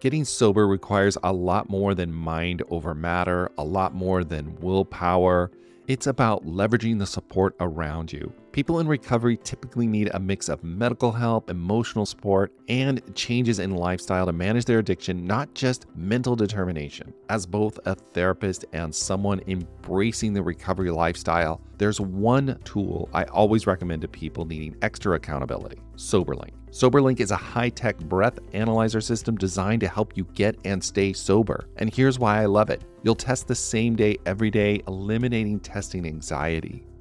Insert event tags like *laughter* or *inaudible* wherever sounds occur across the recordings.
Getting sober requires a lot more than mind over matter, a lot more than willpower. It's about leveraging the support around you. People in recovery typically need a mix of medical help, emotional support, and changes in lifestyle to manage their addiction, not just mental determination. As both a therapist and someone embracing the recovery lifestyle, there's one tool I always recommend to people needing extra accountability SoberLink. SoberLink is a high tech breath analyzer system designed to help you get and stay sober. And here's why I love it you'll test the same day every day, eliminating testing anxiety.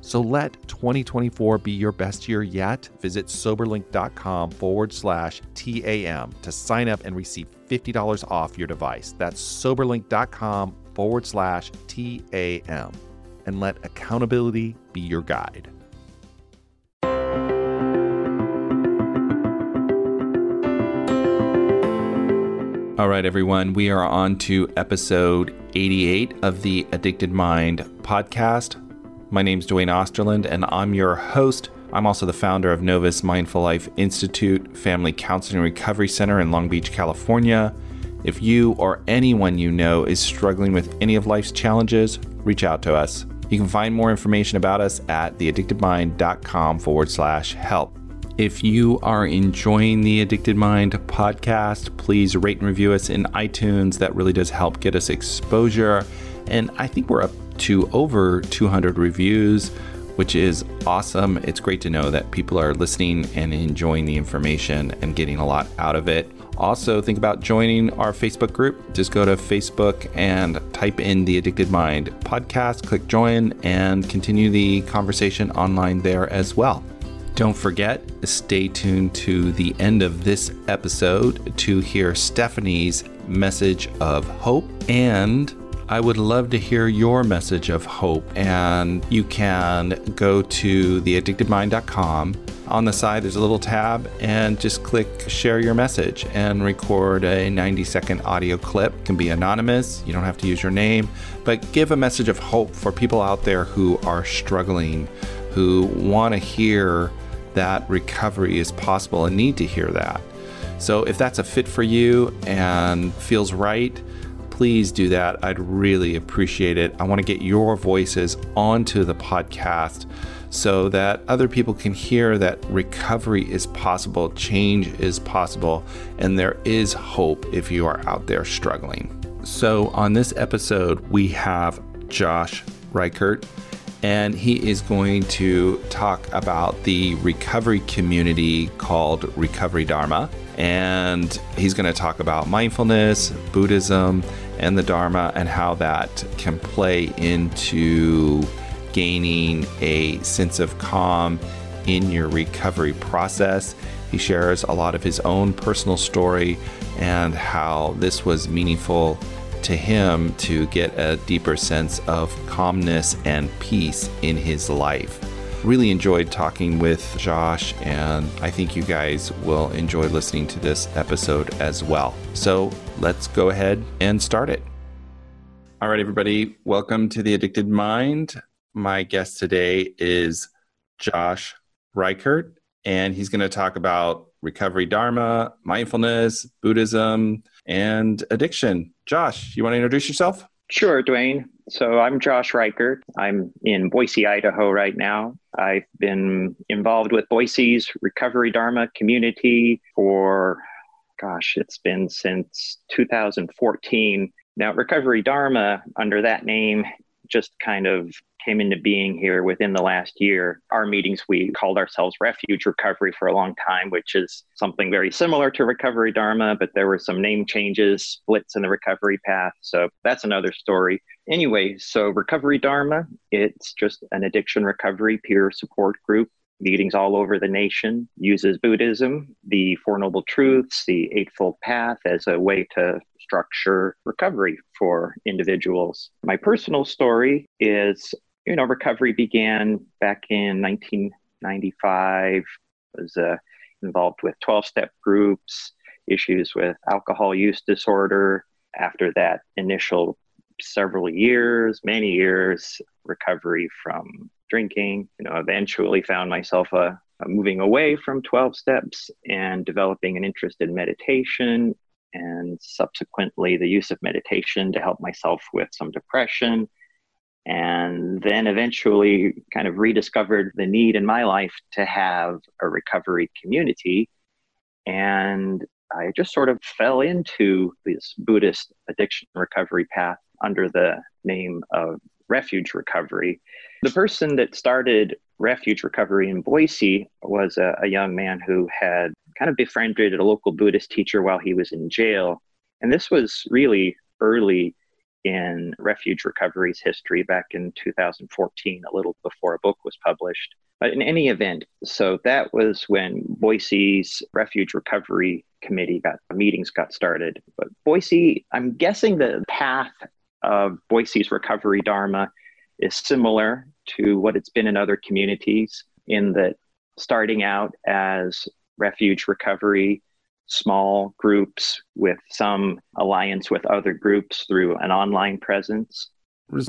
So let 2024 be your best year yet. Visit soberlink.com forward slash TAM to sign up and receive $50 off your device. That's soberlink.com forward slash TAM. And let accountability be your guide. All right, everyone, we are on to episode 88 of the Addicted Mind podcast. My name is Duane Osterlind, and I'm your host. I'm also the founder of Novus Mindful Life Institute Family Counseling Recovery Center in Long Beach, California. If you or anyone you know is struggling with any of life's challenges, reach out to us. You can find more information about us at theaddictedmind.com forward slash help. If you are enjoying the Addicted Mind podcast, please rate and review us in iTunes. That really does help get us exposure. And I think we're up to over 200 reviews, which is awesome. It's great to know that people are listening and enjoying the information and getting a lot out of it. Also, think about joining our Facebook group. Just go to Facebook and type in the Addicted Mind podcast, click join, and continue the conversation online there as well. Don't forget, stay tuned to the end of this episode to hear Stephanie's message of hope and I would love to hear your message of hope. And you can go to theaddictedmind.com. On the side, there's a little tab, and just click share your message and record a 90 second audio clip. It can be anonymous, you don't have to use your name, but give a message of hope for people out there who are struggling, who want to hear that recovery is possible and need to hear that. So if that's a fit for you and feels right, please do that. I'd really appreciate it. I want to get your voices onto the podcast so that other people can hear that recovery is possible, change is possible, and there is hope if you are out there struggling. So, on this episode, we have Josh Rychert, and he is going to talk about the recovery community called Recovery Dharma. And he's going to talk about mindfulness, Buddhism, and the Dharma and how that can play into gaining a sense of calm in your recovery process. He shares a lot of his own personal story and how this was meaningful to him to get a deeper sense of calmness and peace in his life. Really enjoyed talking with Josh, and I think you guys will enjoy listening to this episode as well. So let's go ahead and start it. All right, everybody, welcome to the Addicted Mind. My guest today is Josh Rychert, and he's going to talk about recovery dharma, mindfulness, Buddhism, and addiction. Josh, you want to introduce yourself? Sure, Duane. So I'm Josh Rychert. I'm in Boise, Idaho right now. I've been involved with Boise's Recovery Dharma community for, gosh, it's been since 2014. Now, Recovery Dharma, under that name, just kind of came into being here within the last year. Our meetings, we called ourselves Refuge Recovery for a long time, which is something very similar to Recovery Dharma, but there were some name changes, splits in the recovery path. So that's another story. Anyway, so Recovery Dharma, it's just an addiction recovery peer support group meetings all over the nation, uses Buddhism, the Four Noble Truths, the Eightfold Path as a way to structure recovery for individuals. My personal story is you know, recovery began back in 19 95. Was uh, involved with 12 step groups, issues with alcohol use disorder. After that initial several years, many years, recovery from drinking, you know, eventually found myself uh, moving away from 12 steps and developing an interest in meditation and subsequently the use of meditation to help myself with some depression and then eventually kind of rediscovered the need in my life to have a recovery community. And i just sort of fell into this buddhist addiction recovery path under the name of refuge recovery. The person that started refuge recovery in boise was a, a young man who had kind of befriended a local buddhist teacher while he was in jail. And this was really early in refuge recovery's history back in 2014, a little before a book was published. But in any event, so that was when Boise's refuge recovery committee got meetings got started. But Boise, I'm guessing the path of Boise's recovery dharma is similar to what it's been in other communities in that starting out as refuge recovery small groups with some alliance with other groups through an online presence.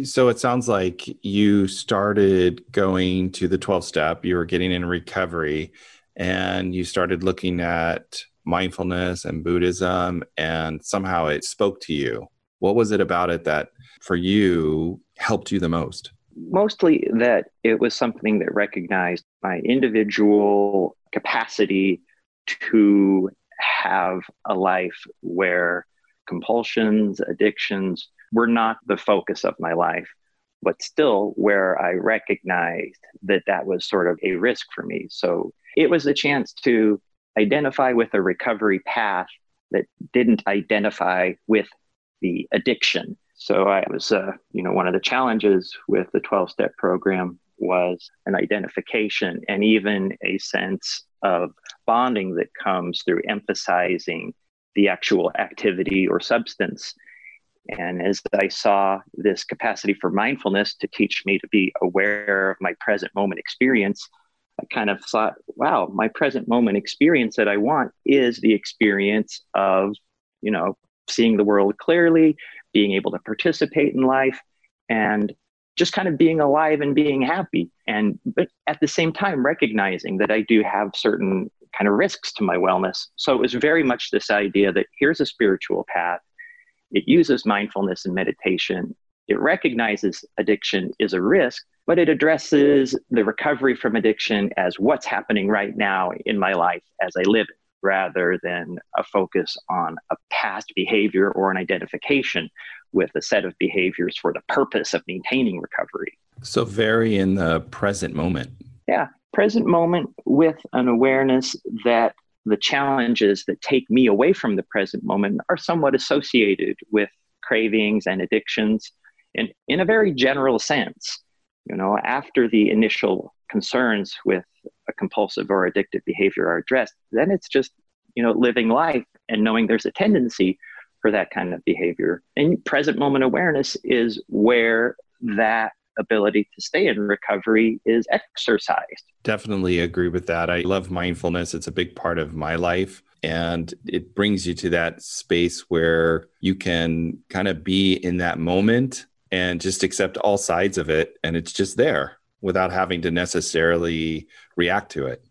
So it sounds like you started going to the 12 step, you were getting in recovery, and you started looking at mindfulness and Buddhism, and somehow it spoke to you. What was it about it that for you helped you the most? Mostly that it was something that recognized my individual capacity to have a life where compulsions, addictions were not the focus of my life, but still where I recognized that that was sort of a risk for me. So it was a chance to identify with a recovery path that didn't identify with the addiction. So I was, uh, you know, one of the challenges with the 12 step program was an identification and even a sense of bonding that comes through emphasizing the actual activity or substance. And as I saw this capacity for mindfulness to teach me to be aware of my present moment experience, I kind of thought, wow, my present moment experience that I want is the experience of, you know, seeing the world clearly, being able to participate in life, and just kind of being alive and being happy and but at the same time recognizing that i do have certain kind of risks to my wellness so it was very much this idea that here's a spiritual path it uses mindfulness and meditation it recognizes addiction is a risk but it addresses the recovery from addiction as what's happening right now in my life as i live it rather than a focus on a past behavior or an identification with a set of behaviors for the purpose of maintaining recovery. So, very in the present moment. Yeah, present moment with an awareness that the challenges that take me away from the present moment are somewhat associated with cravings and addictions in, in a very general sense. You know, after the initial concerns with a compulsive or addictive behavior are addressed, then it's just, you know, living life and knowing there's a tendency for that kind of behavior. And present moment awareness is where that ability to stay in recovery is exercised. Definitely agree with that. I love mindfulness. It's a big part of my life. And it brings you to that space where you can kind of be in that moment and just accept all sides of it. And it's just there without having to necessarily react to it.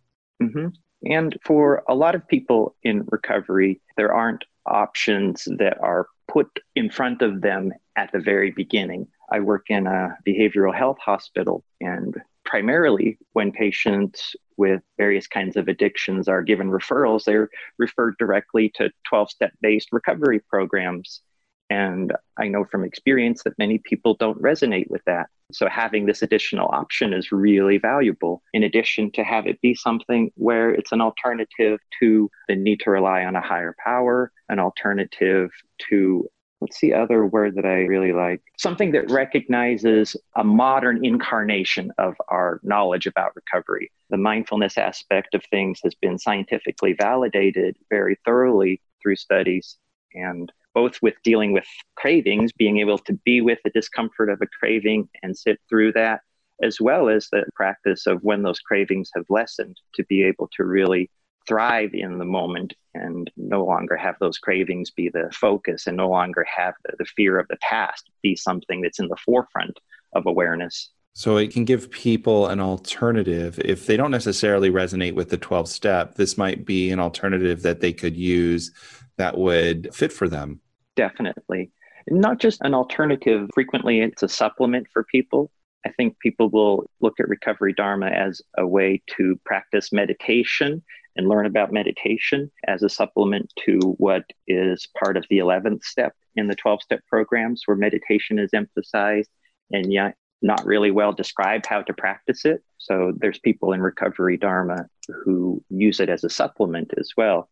Mm-hmm. And for a lot of people in recovery, there aren't options that are put in front of them at the very beginning. I work in a behavioral health hospital, and primarily when patients with various kinds of addictions are given referrals, they're referred directly to 12 step based recovery programs. And I know from experience that many people don't resonate with that. So having this additional option is really valuable, in addition to have it be something where it's an alternative to the need to rely on a higher power, an alternative to what's the other word that I really like? Something that recognizes a modern incarnation of our knowledge about recovery. The mindfulness aspect of things has been scientifically validated very thoroughly through studies. And both with dealing with cravings, being able to be with the discomfort of a craving and sit through that, as well as the practice of when those cravings have lessened to be able to really thrive in the moment and no longer have those cravings be the focus and no longer have the, the fear of the past be something that's in the forefront of awareness. So it can give people an alternative. If they don't necessarily resonate with the 12 step, this might be an alternative that they could use that would fit for them. Definitely. Not just an alternative, frequently it's a supplement for people. I think people will look at Recovery Dharma as a way to practice meditation and learn about meditation as a supplement to what is part of the 11th step in the 12 step programs, where meditation is emphasized and yet not really well described how to practice it. So there's people in Recovery Dharma who use it as a supplement as well.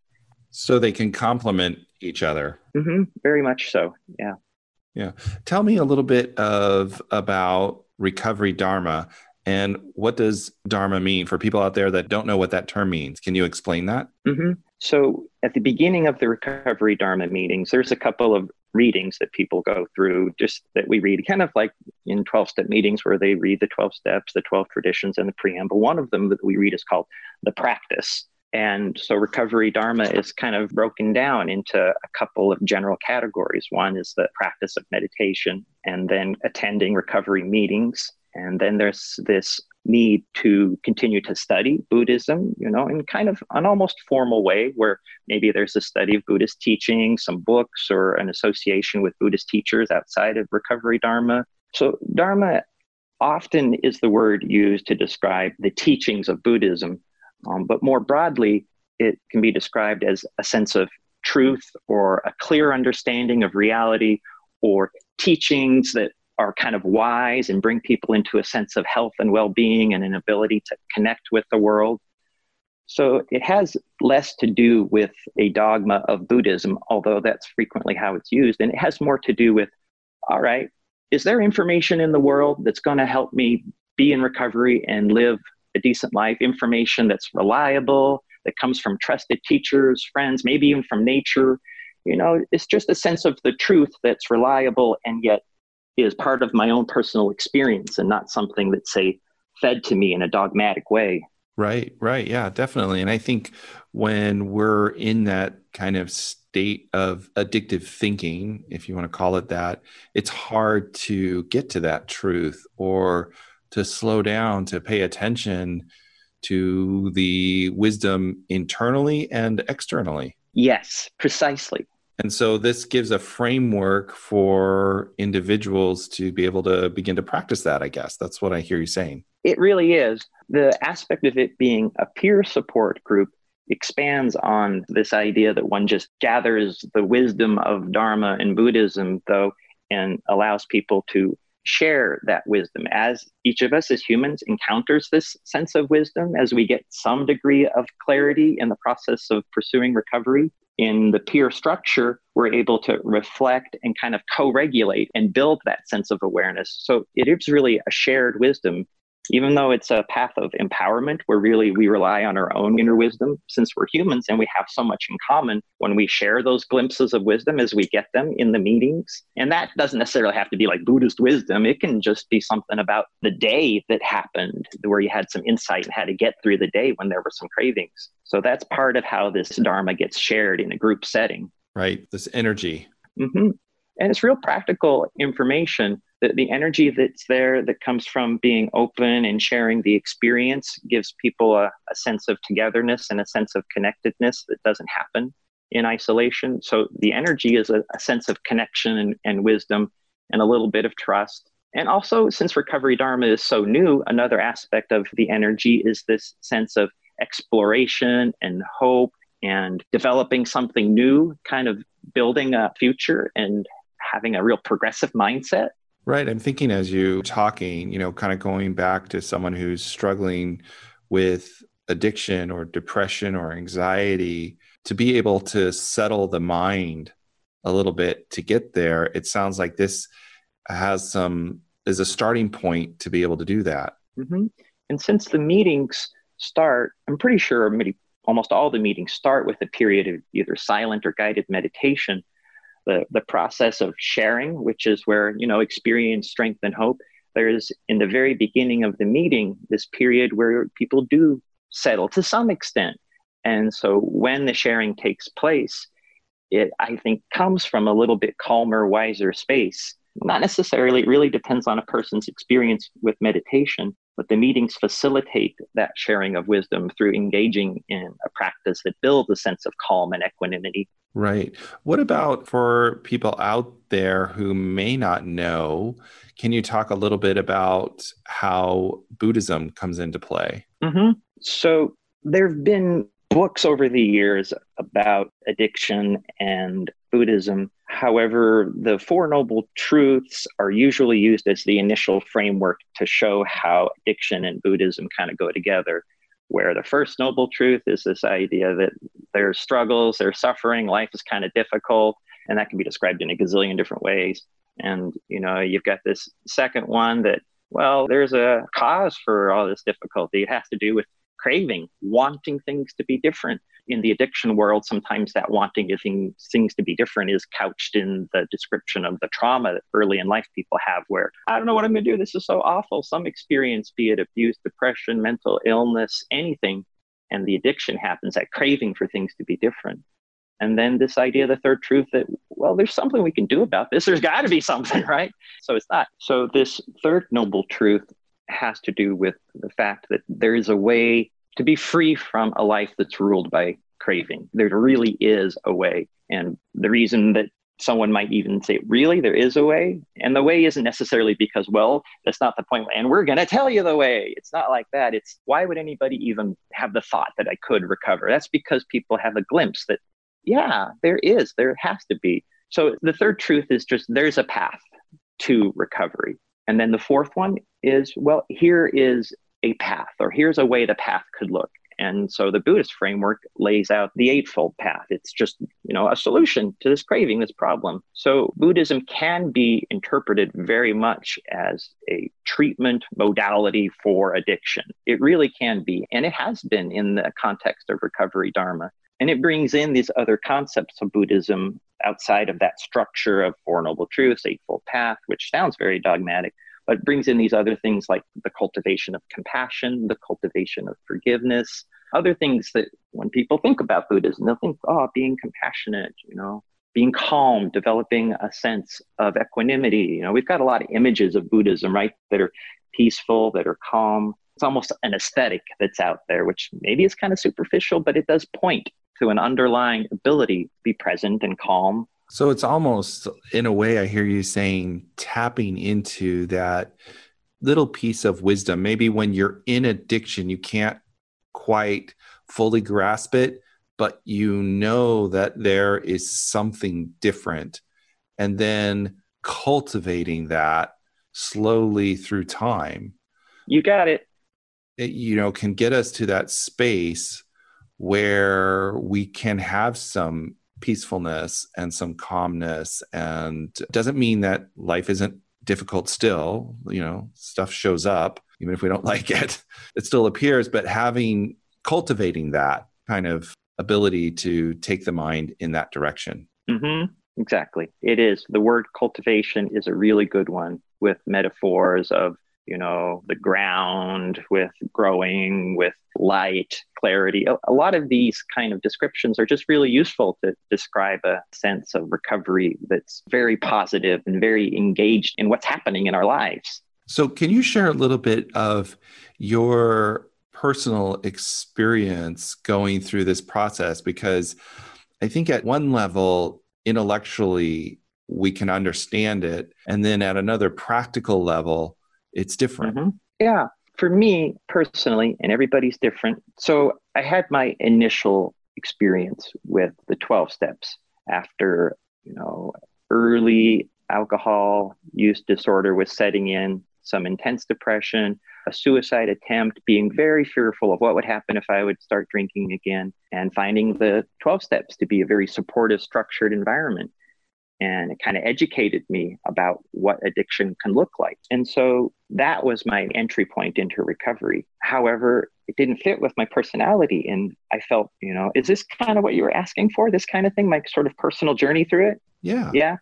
So they can complement each other. Mm-hmm, very much so. Yeah. Yeah. Tell me a little bit of about recovery dharma and what does dharma mean for people out there that don't know what that term means? Can you explain that? Mm-hmm. So at the beginning of the recovery dharma meetings, there's a couple of readings that people go through just that we read kind of like in 12 step meetings where they read the 12 steps the 12 traditions and the preamble one of them that we read is called the practice and so recovery dharma is kind of broken down into a couple of general categories. One is the practice of meditation and then attending recovery meetings. And then there's this need to continue to study Buddhism, you know, in kind of an almost formal way where maybe there's a study of Buddhist teaching, some books, or an association with Buddhist teachers outside of recovery Dharma. So, Dharma often is the word used to describe the teachings of Buddhism um, but more broadly, it can be described as a sense of truth or a clear understanding of reality or teachings that are kind of wise and bring people into a sense of health and well being and an ability to connect with the world. So it has less to do with a dogma of Buddhism, although that's frequently how it's used. And it has more to do with all right, is there information in the world that's going to help me be in recovery and live a decent life, information that's reliable, that comes from trusted teachers, friends, maybe even from nature. You know, it's just a sense of the truth that's reliable and yet is part of my own personal experience and not something that's, say, fed to me in a dogmatic way. Right, right. Yeah, definitely. And I think when we're in that kind of state of addictive thinking, if you want to call it that, it's hard to get to that truth or to slow down, to pay attention to the wisdom internally and externally. Yes, precisely. And so this gives a framework for individuals to be able to begin to practice that, I guess. That's what I hear you saying. It really is. The aspect of it being a peer support group expands on this idea that one just gathers the wisdom of Dharma and Buddhism, though, and allows people to share that wisdom as each of us as humans encounters this sense of wisdom as we get some degree of clarity in the process of pursuing recovery in the peer structure we're able to reflect and kind of co-regulate and build that sense of awareness. So it is really a shared wisdom even though it's a path of empowerment where really we rely on our own inner wisdom. Since we're humans and we have so much in common when we share those glimpses of wisdom as we get them in the meetings and that doesn't necessarily have to be like buddhist wisdom. It can just be something about the day that happened where you had some insight and had to get through the day when there were some cravings. So that's part of how this dharma gets shared in a group setting. Right. This energy. Mm-hmm. and it's real practical information the, the energy that's there that comes from being open and sharing the experience gives people a, a sense of togetherness and a sense of connectedness that doesn't happen in isolation. So the energy is a, a sense of connection and, and wisdom and a little bit of trust. And also, since Recovery Dharma is so new, another aspect of the energy is this sense of exploration and hope and developing something new, kind of building a future and having a real progressive mindset. Right. I'm thinking as you talking, you know, kind of going back to someone who's struggling with addiction or depression or anxiety, to be able to settle the mind a little bit to get there, it sounds like this has some is a starting point to be able to do that. Mm-hmm. And since the meetings start, I'm pretty sure almost all the meetings start with a period of either silent or guided meditation the, the process of sharing, which is where, you know, experience, strength, and hope. there's in the very beginning of the meeting this period where people do settle to some extent. And so when the sharing takes place, it I think comes from a little bit calmer, wiser space. Not necessarily, it really depends on a person's experience with meditation, but the meetings facilitate that sharing of wisdom through engaging in a practice that builds a sense of calm and equanimity. Right. What about for people out there who may not know? Can you talk a little bit about how Buddhism comes into play? Mm-hmm. So, there have been books over the years about addiction and Buddhism. However, the Four Noble Truths are usually used as the initial framework to show how addiction and Buddhism kind of go together. Where the first noble truth is this idea that there's struggles, there's suffering, life is kind of difficult, and that can be described in a gazillion different ways. And you know, you've got this second one that well, there's a cause for all this difficulty. It has to do with craving, wanting things to be different. In the addiction world, sometimes that wanting things, to be different is couched in the description of the trauma that early in life people have, where I don't know what I'm going to do. This is so awful. Some experience, be it abuse, depression, mental illness, anything, and the addiction happens, that craving for things to be different. And then this idea, the third truth that, well, there's something we can do about this. There's got to be something, *laughs* right? So it's not. So this third noble truth has to do with the fact that there is a way to be free from a life that's ruled by craving. There really is a way. And the reason that someone might even say, really, there is a way. And the way isn't necessarily because, well, that's not the point. And we're going to tell you the way. It's not like that. It's why would anybody even have the thought that I could recover? That's because people have a glimpse that, yeah, there is, there has to be. So the third truth is just there's a path to recovery. And then the fourth one is, well, here is a path, or here's a way the path could look. And so the Buddhist framework lays out the Eightfold Path. It's just, you know, a solution to this craving, this problem. So Buddhism can be interpreted very much as a treatment modality for addiction. It really can be. And it has been in the context of recovery Dharma. And it brings in these other concepts of Buddhism outside of that structure of Four Noble Truths, Eightfold Path, which sounds very dogmatic, but brings in these other things like the cultivation of compassion, the cultivation of forgiveness, other things that when people think about Buddhism, they'll think, oh, being compassionate, you know, being calm, developing a sense of equanimity. You know, we've got a lot of images of Buddhism, right, that are peaceful, that are calm. It's almost an aesthetic that's out there, which maybe is kind of superficial, but it does point to an underlying ability to be present and calm. So it's almost, in a way, I hear you saying tapping into that little piece of wisdom. Maybe when you're in addiction, you can't quite fully grasp it, but you know that there is something different. And then cultivating that slowly through time. You got it. it you know, can get us to that space where we can have some peacefulness and some calmness. And doesn't mean that life isn't difficult still you know stuff shows up even if we don't *laughs* like it it still appears. But having cultivating that kind of ability to take the mind in that direction. Mm-hmm. exactly. It is. The word cultivation is a really good one with metaphors of you know, the ground with growing, with light, clarity. A, a, lot of these kind of descriptions are just really useful to describe a sense of recovery that's very positive and very engaged in what's happening in our lives. So, can you share a little bit of your personal experience going through this process? Because I think at one level, intellectually, we can understand it. And then at another practical level, it's different. Mm-hmm. Yeah. For me personally, and everybody's different. So I had my initial experience with the 12 steps after, you know, early alcohol use disorder was setting in, some intense depression, a suicide attempt, being very fearful of what would happen if I would start drinking again, and finding the 12 steps to be a very supportive, structured environment and it kind of educated me about what addiction can look like. And so that was my entry point into recovery. However, it didn't fit with my personality. And I felt, you know, is this kind of what you were asking for? This kind of thing, my sort of personal journey through it? Yeah. Yeah.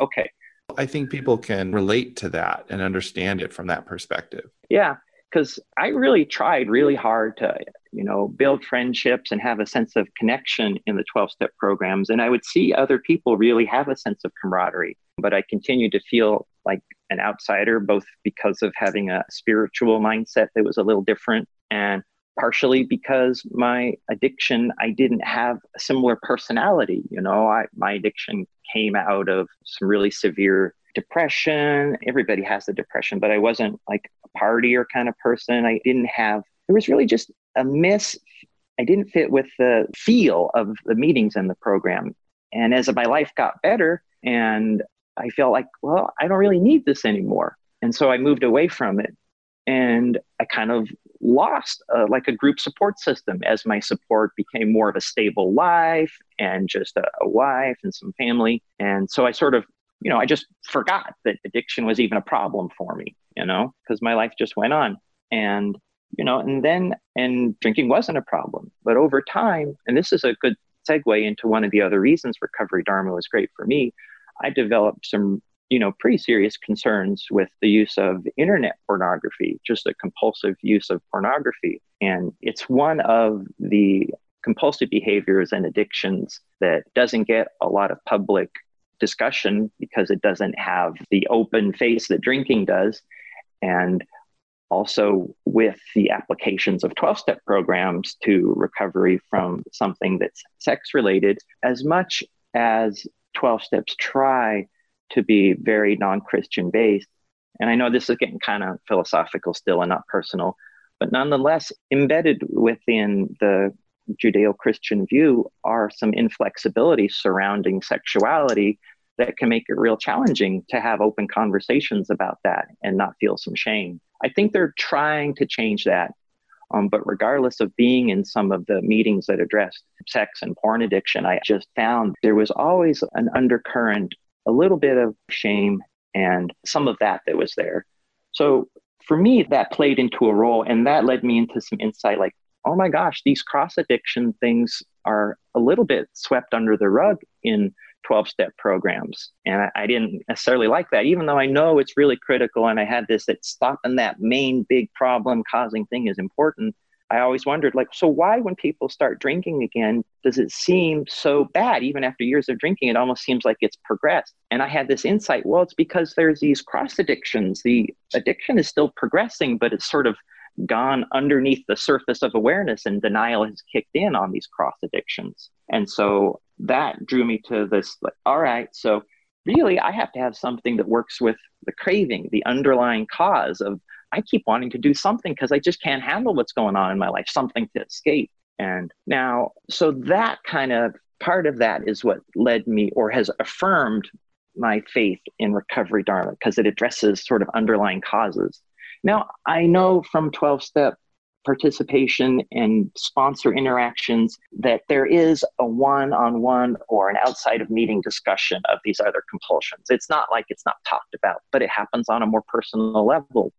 Okay. I think people can relate to that and understand it from that perspective. Yeah, because I really tried really hard to, you know, build friendships and have a sense of connection in the 12 step programs. And I would see other people really have a sense of camaraderie. But I continued to feel like an outsider, both because of having a spiritual mindset that was a little different and partially because my addiction i didn't have a similar personality you know I, my addiction came out of some really severe depression. Everybody has the depression but i wasn't like a partier kind of person. I didn't have it was really just a miss. I didn't fit with the feel of the meetings and the program. And as my life got better and i felt like well i don't really need this anymore. And so i moved away from it. And I kind of lost uh, like a group support system as my support became more of a stable life and just a, a wife and some family. And so I sort of, you know, I just forgot that addiction was even a problem for me, you know, because my life just went on. And, you know, and then, and drinking wasn't a problem. But over time, and this is a good segue into one of the other reasons recovery Dharma was great for me, I developed some you know pretty serious concerns with the use of internet pornography just a compulsive use of pornography and it's one of the compulsive behaviors and addictions that doesn't get a lot of public discussion because it doesn't have the open face that drinking does and also with the applications of 12 step programs to recovery from something that's sex related as much as 12 steps try to be very non Christian based. And I know this is getting kind of philosophical still and not personal, but nonetheless, embedded within the Judeo Christian view are some inflexibility surrounding sexuality that can make it real challenging to have open conversations about that and not feel some shame. I think they're trying to change that. Um, but regardless of being in some of the meetings that addressed sex and porn addiction, I just found there was always an undercurrent a little bit of shame and some of that that was there. So for me, that played into a role and that led me into some insight like, oh my gosh, these cross addiction things are a little bit swept under the rug in 12 step programs. And I, I, didn't necessarily like that, even though I know it's really critical. And I had this that stopping that main big problem causing thing is important. I always wondered, like, so why, when people start drinking again, does it seem so bad? Even after years of drinking, it almost seems like it's progressed. And I had this insight well, it's because there's these cross addictions. The addiction is still progressing, but it's sort of gone underneath the surface of awareness, and denial has kicked in on these cross addictions. And so that drew me to this, like, all right, so really, I have to have something that works with the craving, the underlying cause of I keep wanting to do something because I just can't handle what's going on in my life, something to escape. And now, so that kind of part of that is what led me or has affirmed my faith in recovery dharma because it addresses sort of underlying causes. Now, I know from 12 step participation and sponsor interactions that there is a one on one or an outside of meeting discussion of these other compulsions. It's not like it's not talked about, but it happens on a more personal level.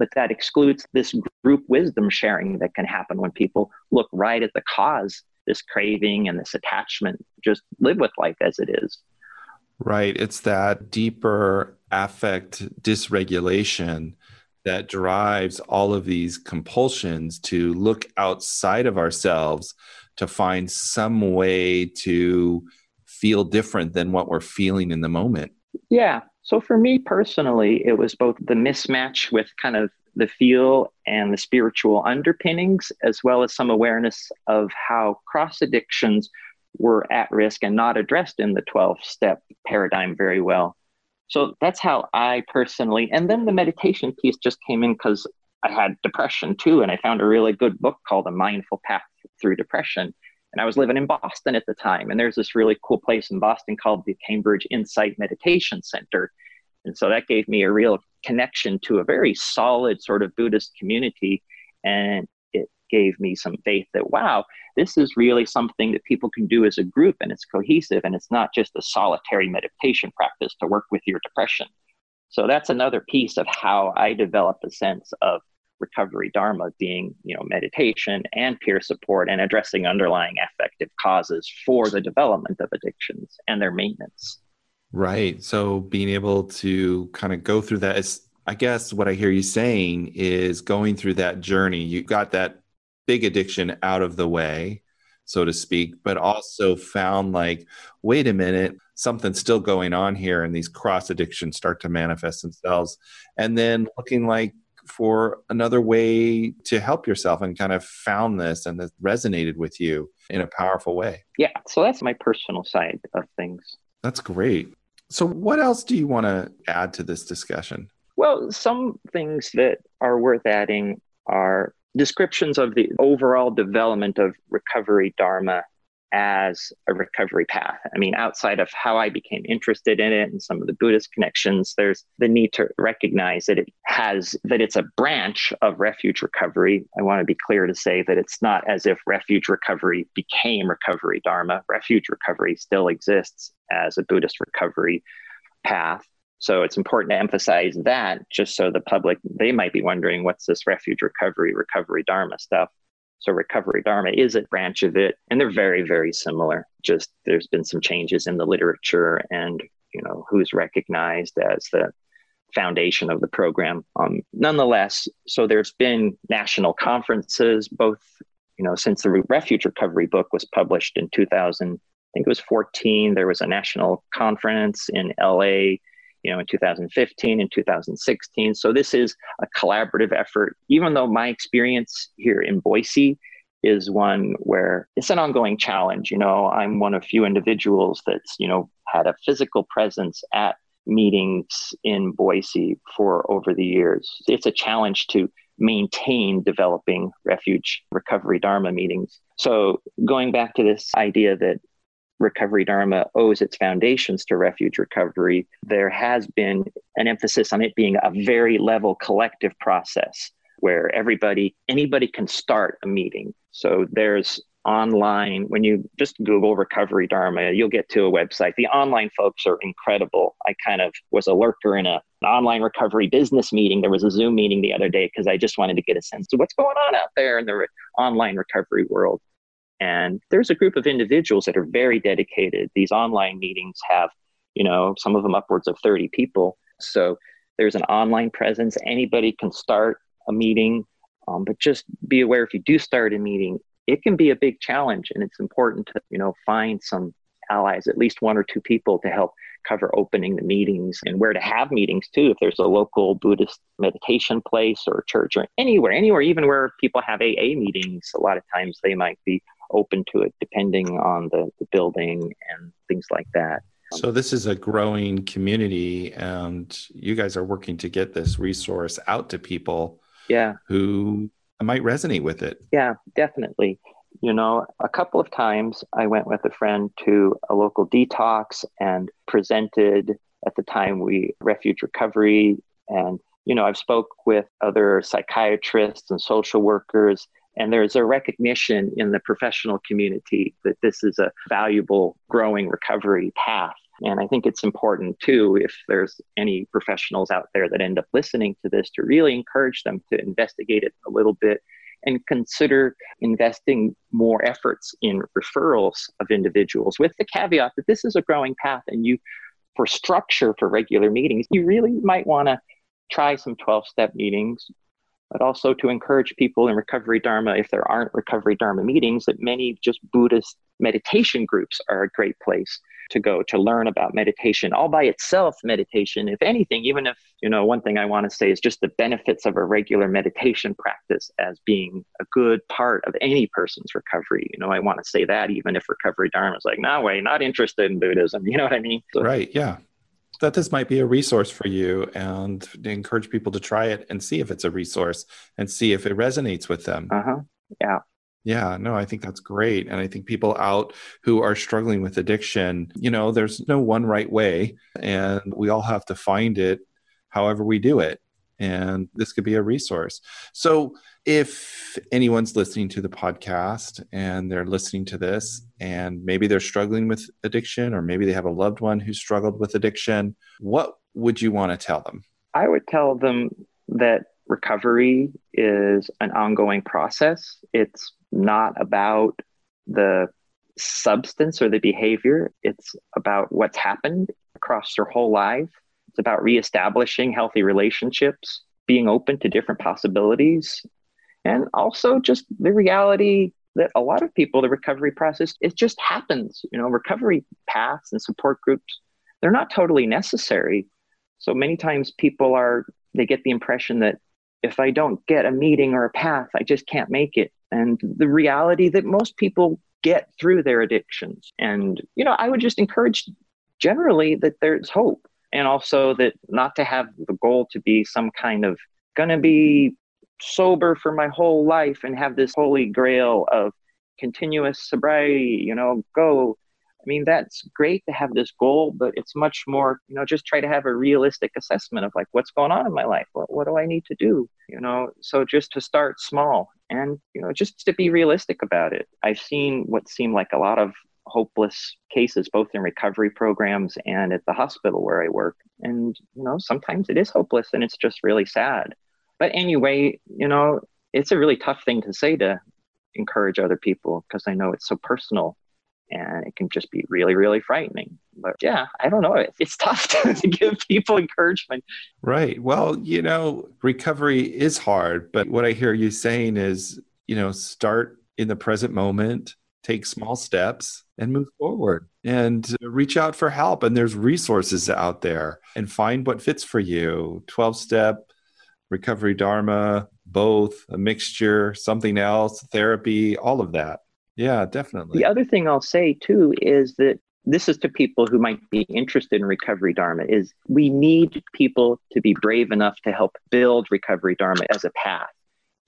But that excludes this group wisdom sharing that can happen when people look right at the cause this craving and this attachment. Just live with life as it is. Right. It's that deeper affect dysregulation that drives all of these compulsions to look outside of ourselves to find some way to feel different than what we're feeling in the moment yeah so for me personally, it was both the mismatch with kind of the feel and the spiritual underpinnings, as well as some awareness of how cross addictions were at risk and not addressed in the 12 step paradigm very well. So that's how I personally, and then the meditation piece just came in because I had depression too. And I found a really good book called A Mindful Path Through Depression. And I was living in Boston at the time. And there's this really cool place in Boston called the Cambridge Insight Meditation Center. And so that gave me a real connection to a very solid sort of Buddhist community. And gave me some faith that, wow, this is really something that people can do as a group and it's cohesive and it's not just a solitary meditation practice to work with your depression. So that's another piece of how I developed a sense of recovery dharma being you know meditation and peer support and addressing underlying affective causes for the development of addictions and their maintenance Right. So being able to kind of go through that is, I guess, what I hear you saying is going through that journey. You got that big addiction out of the way, so to speak, but also found like, wait a minute, something's still going on here. And these cross addictions start to manifest themselves. And then looking like, for another way to help yourself and kind of found this and that resonated with you in a powerful way. Yeah. So that's my personal side of things. That's great. So, what else do you want to add to this discussion? Well, some things that are worth adding are descriptions of the overall development of recovery dharma as a recovery path. I mean, outside of how I became interested in it and some of the Buddhist connections, there's the need to recognize that it has, that it's a branch of refuge recovery. I want to be clear to say that it's not as if refuge recovery became recovery dharma. Refuge recovery still exists as a Buddhist recovery path. So it's important to emphasize that just so the public, they might be wondering what's this refuge recovery, recovery dharma stuff. So recovery dharma is a branch of it, and they're very, very similar. Just there's been some changes in the literature and you know who's recognized as the foundation of the program. Um, nonetheless, so there's been national conferences, both you know since the Refuge Recovery book was published in 2000. I think it was 14. There was a national conference in LA you know, in 2015 and 2016. So this is a collaborative effort. Even though my experience here in Boise is one where it's an ongoing challenge. You know, I'm one of few individuals that's, you know, had a physical presence at meetings in Boise for over the years. It's a challenge to maintain developing refuge recovery Dharma meetings. So going back to this idea that recovery dharma owes its foundations to refuge recovery there has been an emphasis on it being a very level collective process where everybody anybody can start a meeting. So there's online when you just google recovery dharma you'll get to a website. The online folks are incredible. I kind of was a lurker in a, an online recovery business meeting. There was a zoom meeting the other day because i just wanted to get a sense of what's going on out there in the re- online recovery world and there's a group of individuals that are very dedicated. These online meetings have, you know, some of them upwards of 30 people. So there's an online presence. Anybody can start a meeting, um, but just be aware if you do start a meeting, it can be a big challenge, and it's important to, you know, find some allies, at least one or two people to help cover opening the meetings and where to have meetings too. If there's a local Buddhist meditation place or church or anywhere, anywhere, even where people have AA meetings, a lot of times they might be open to it depending on the, the building and things like that. So this is a growing community and you guys are working to get this resource out to people yeah who might resonate with it. Yeah, definitely. You know, a couple of times I went with a friend to a local detox and presented at the time we refuge recovery and you know, I've spoke with other psychiatrists and social workers and there's a recognition in the professional community that this is a valuable growing recovery path. And I think it's important too, if there's any professionals out there that end up listening to this, to really encourage them to investigate it a little bit and consider investing more efforts in referrals of individuals with the caveat that this is a growing path and you, for structure for regular meetings, you really might want to try some 12 step meetings but also to encourage people in recovery dharma. If there aren't recovery dharma meetings that many just buddhist meditation groups are a great place to go to learn about meditation all by itself. Meditation if anything even if you know one thing i want to say is just the benefits of a regular meditation practice as being a good part of any person's recovery. You know i want to say that even if recovery dharma is like no way not interested in buddhism. You know what i mean? So, right yeah that this might be a resource for you and encourage people to try it and see if it's a resource and see if it resonates with them. Uh-huh. Yeah. Yeah, no, I think that's great. And I think people out who are struggling with addiction, you know, there's no one right way, and we all have to find it however we do it and this could be a resource. So, if anyone's listening to the podcast and they're listening to this, and maybe they're struggling with addiction, or maybe they have a loved one who struggled with addiction, what would you want to tell them? I would tell them that recovery is an ongoing process. It's not about the substance or the behavior, it's about what's happened across their whole life. It's about reestablishing healthy relationships, being open to different possibilities, and also just the reality that a lot of people, the recovery process, it just happens. You know, recovery paths and support groups, they're not totally necessary. So many times people are, they get the impression that if I don't get a meeting or a path, I just can't make it. And the reality that most people get through their addictions. And, you know, I would just encourage generally that there's hope and also that not to have the goal to be some kind of to be sober for my whole life and have this holy grail of continuous sobriety, you know, go I mean, that's great to have this goal, but it's much more, you know, just try to have a realistic assessment of like what's going on in my life. What, what do I need to do? You know, so just to start small and, you know, just to be realistic about it. I've seen what seemed like a lot of hopeless cases, both in recovery programs and at the hospital where I work. And, you know, sometimes it is hopeless and it's just really sad. But anyway, you know, it's a really tough thing to say to encourage other people because I know it's so personal and it can just be really really frightening but yeah i don't know it's *laughs* tough to, to, give people encouragement right well you know recovery is hard but what i hear you saying is you know start in the present moment take small steps and move forward and reach out for help. And there's resources out there and find what fits for you. 12 step recovery dharma both a mixture something else therapy all of that. Yeah, definitely. The other thing I'll say too is that this is to people who might be interested in recovery dharma is we need people to be brave enough to help build recovery dharma as a path.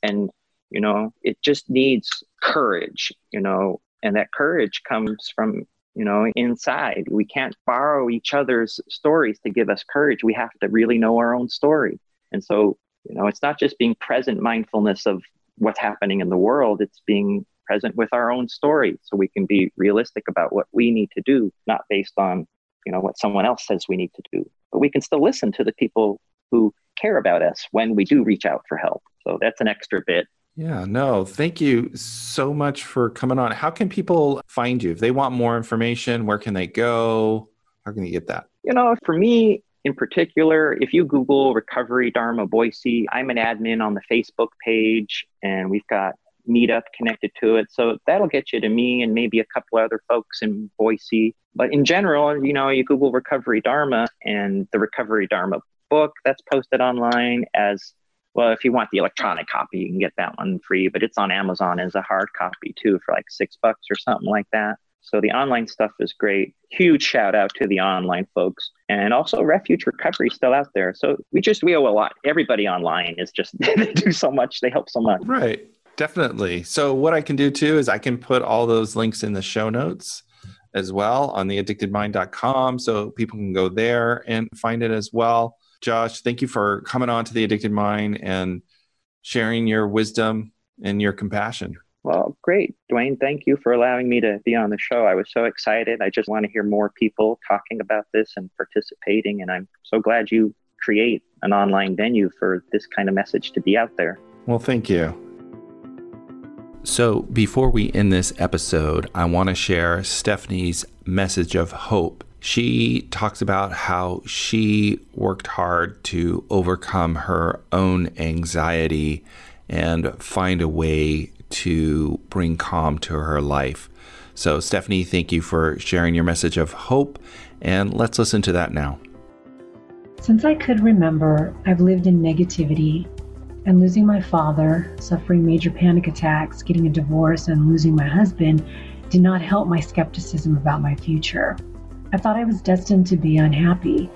And you know it just needs courage you know and that courage comes from you know inside we can't borrow each other's stories to give us courage we have to really know our own story and so you know it's not just being present mindfulness of what's happening in the world it's being present with our own story so we can be realistic about what we need to do, not based on, you know, what someone else says we need to do. But we can still listen to the people who care about us when we do reach out for help. So that's an extra bit. Yeah, no, thank you so much for coming on. How can people find you? If they want more information, where can they go? How can they get that? You know, for me, in particular, if you Google Recovery Dharma Boise, I'm an admin on the Facebook page, and we've got meetup connected to it. So that'll get you to me and maybe a couple other folks in Boise. But in general, you know, you Google Recovery Dharma and the Recovery Dharma book that's posted online as well. If you want the electronic copy, you can get that one free, but it's on Amazon as a hard copy too for like six bucks or something like that. So the online stuff is great. Huge shout out to the online folks. And also Refuge Recovery is still out there. So we just we owe a lot. Everybody online is just *laughs* they do so much. They help so much. Right definitely. So what I can do too is I can put all those links in the show notes as well on the addictedmind.com so people can go there and find it as well. Josh, thank you for coming on to the Addicted Mind and sharing your wisdom and your compassion. Well, great. Duane, thank you for allowing me to be on the show. I was so excited. I just want to hear more people talking about this and participating. And I'm so glad you create an online venue for this kind of message to be out there. Well, thank you. So, before we end this episode, I want to share Stephanie's message of hope. She talks about how she worked hard to overcome her own anxiety and find a way to bring calm to her life. So, Stephanie, thank you for sharing your message of hope, and let's listen to that now. Since I could remember, I've lived in negativity and losing my father, suffering major panic attacks, getting a divorce, and losing my husband did not help my skepticism about my future. I thought I was destined to be unhappy.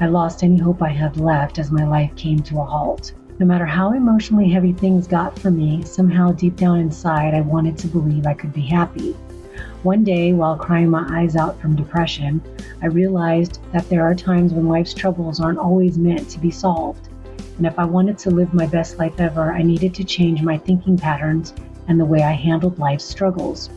I lost any hope I had left as my life came to a halt. No matter how emotionally heavy things got for me, somehow deep down inside, I wanted to believe I could be happy. One day, while crying my eyes out from depression, I realized that there are times when life's troubles aren't always meant to be solved. And if I wanted to live my best life ever, I needed to change my thinking patterns and the way I handled life's struggles.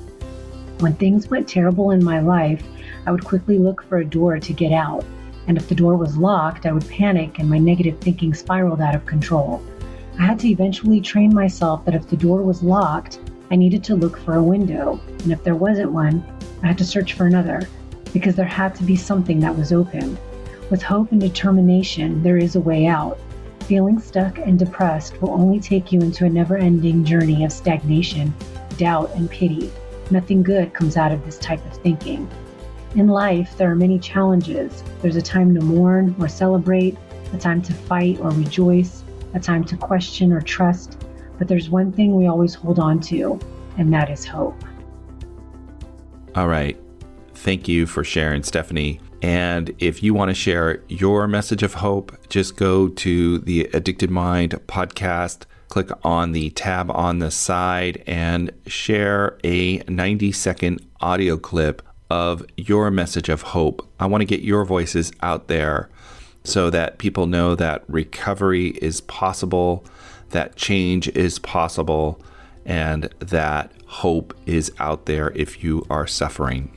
When things went terrible in my life, I would quickly look for a door to get out. And if the door was locked, I would panic and my negative thinking spiraled out of control. I had to eventually train myself that if the door was locked, I needed to look for a window. And if there wasn't one, I had to search for another because there had to be something that was open. With hope and determination, there is a way out. Feeling stuck and depressed will only take you into a never ending journey of stagnation, doubt, and pity. Nothing good comes out of this type of thinking. In life, there are many challenges. There's a time to mourn or celebrate, a time to fight or rejoice, a time to question or trust. But there's one thing we always hold on to, and that is hope. All right. Thank you for sharing, Stephanie. And if you want to share your message of hope, just go to the Addicted Mind podcast, click on the tab on the side, and share a 90 second audio clip of your message of hope. I want to get your voices out there so that people know that recovery is possible, that change is possible, and that hope is out there if you are suffering.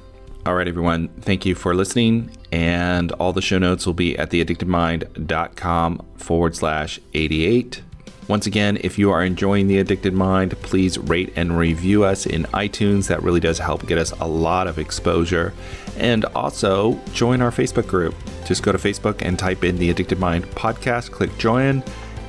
All right, everyone, thank you for listening. And all the show notes will be at theaddictedmind.com forward slash 88. Once again, if you are enjoying The Addicted Mind, please rate and review us in iTunes. That really does help get us a lot of exposure. And also join our Facebook group. Just go to Facebook and type in The Addicted Mind podcast, click join,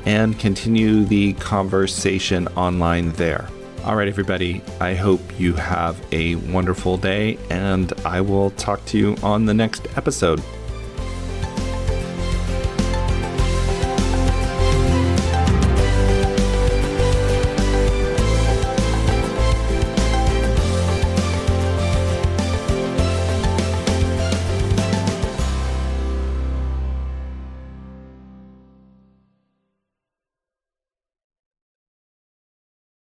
and continue the conversation online there. All right, everybody, I hope you have a wonderful day, and I will talk to you on the next episode.